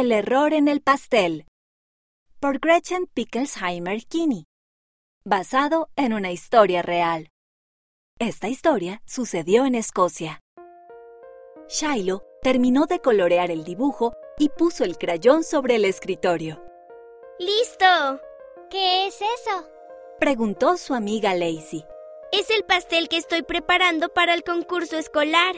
El error en el pastel. Por Gretchen Pickelsheimer Kinney. Basado en una historia real. Esta historia sucedió en Escocia. Shiloh terminó de colorear el dibujo y puso el crayón sobre el escritorio. ¡Listo! ¿Qué es eso? Preguntó su amiga Lacey. Es el pastel que estoy preparando para el concurso escolar.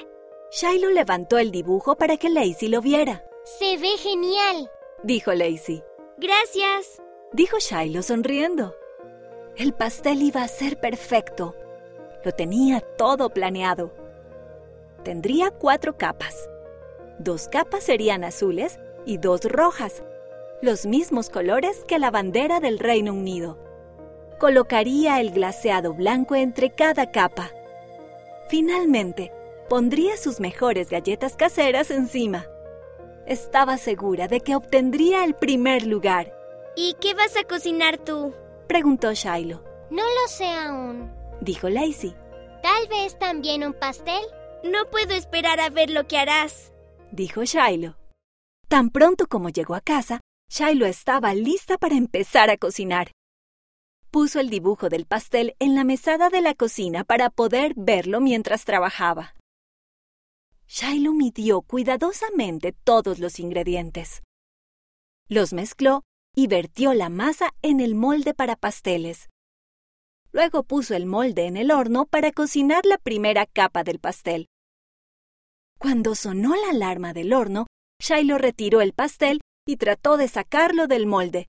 Shiloh levantó el dibujo para que Lacey lo viera. Se ve genial, dijo Lacey. Gracias, dijo Shiloh sonriendo. El pastel iba a ser perfecto. Lo tenía todo planeado. Tendría cuatro capas. Dos capas serían azules y dos rojas, los mismos colores que la bandera del Reino Unido. Colocaría el glaseado blanco entre cada capa. Finalmente, pondría sus mejores galletas caseras encima. Estaba segura de que obtendría el primer lugar. ¿Y qué vas a cocinar tú? preguntó Shiloh. No lo sé aún, dijo Lacey. Tal vez también un pastel. No puedo esperar a ver lo que harás, dijo Shiloh. Tan pronto como llegó a casa, Shiloh estaba lista para empezar a cocinar. Puso el dibujo del pastel en la mesada de la cocina para poder verlo mientras trabajaba. Shiloh midió cuidadosamente todos los ingredientes. Los mezcló y vertió la masa en el molde para pasteles. Luego puso el molde en el horno para cocinar la primera capa del pastel. Cuando sonó la alarma del horno, Shiloh retiró el pastel y trató de sacarlo del molde.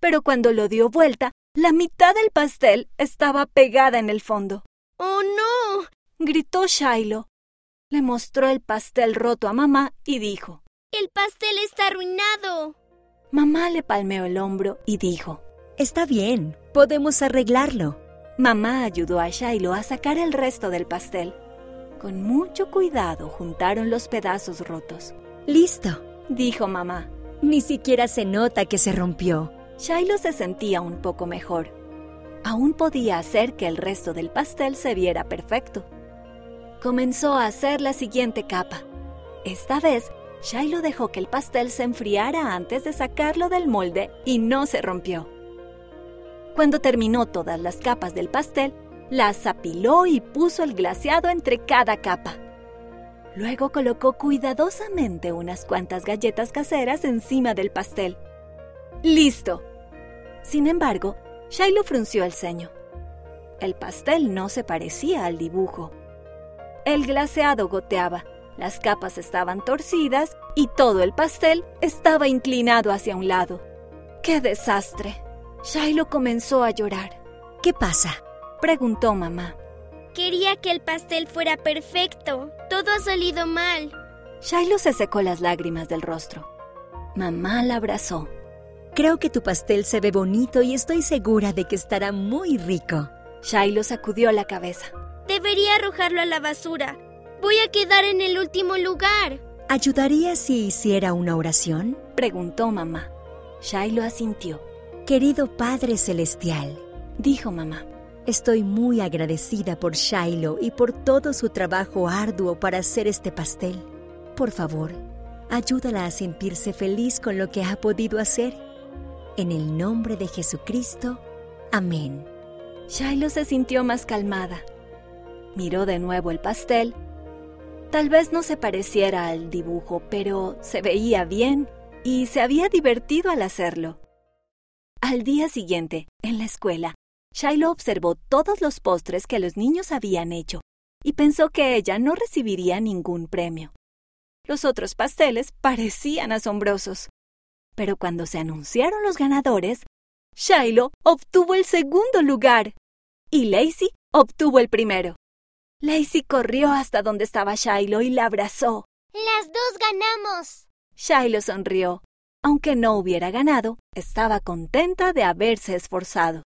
Pero cuando lo dio vuelta, la mitad del pastel estaba pegada en el fondo. ¡Oh, no! gritó Shiloh. Le mostró el pastel roto a mamá y dijo, El pastel está arruinado. Mamá le palmeó el hombro y dijo, Está bien, podemos arreglarlo. Mamá ayudó a Shiloh a sacar el resto del pastel. Con mucho cuidado juntaron los pedazos rotos. Listo, dijo mamá. Ni siquiera se nota que se rompió. Shiloh se sentía un poco mejor. Aún podía hacer que el resto del pastel se viera perfecto comenzó a hacer la siguiente capa. Esta vez, Shiloh dejó que el pastel se enfriara antes de sacarlo del molde y no se rompió. Cuando terminó todas las capas del pastel, las apiló y puso el glaseado entre cada capa. Luego colocó cuidadosamente unas cuantas galletas caseras encima del pastel. ¡Listo! Sin embargo, Shiloh frunció el ceño. El pastel no se parecía al dibujo. El glaseado goteaba, las capas estaban torcidas y todo el pastel estaba inclinado hacia un lado. ¡Qué desastre! Shiloh comenzó a llorar. ¿Qué pasa? preguntó mamá. Quería que el pastel fuera perfecto. Todo ha salido mal. Shiloh se secó las lágrimas del rostro. Mamá la abrazó. Creo que tu pastel se ve bonito y estoy segura de que estará muy rico. Shiloh sacudió la cabeza. Debería arrojarlo a la basura. Voy a quedar en el último lugar. ¿Ayudaría si hiciera una oración? Preguntó mamá. Shiloh asintió. Querido Padre Celestial, dijo mamá. Estoy muy agradecida por Shiloh y por todo su trabajo arduo para hacer este pastel. Por favor, ayúdala a sentirse feliz con lo que ha podido hacer. En el nombre de Jesucristo. Amén. Shiloh se sintió más calmada. Miró de nuevo el pastel. Tal vez no se pareciera al dibujo, pero se veía bien y se había divertido al hacerlo. Al día siguiente, en la escuela, Shiloh observó todos los postres que los niños habían hecho y pensó que ella no recibiría ningún premio. Los otros pasteles parecían asombrosos. Pero cuando se anunciaron los ganadores, Shiloh obtuvo el segundo lugar y Lacey obtuvo el primero. Lacey corrió hasta donde estaba Shiloh y la abrazó. ¡Las dos ganamos! Shiloh sonrió. Aunque no hubiera ganado, estaba contenta de haberse esforzado.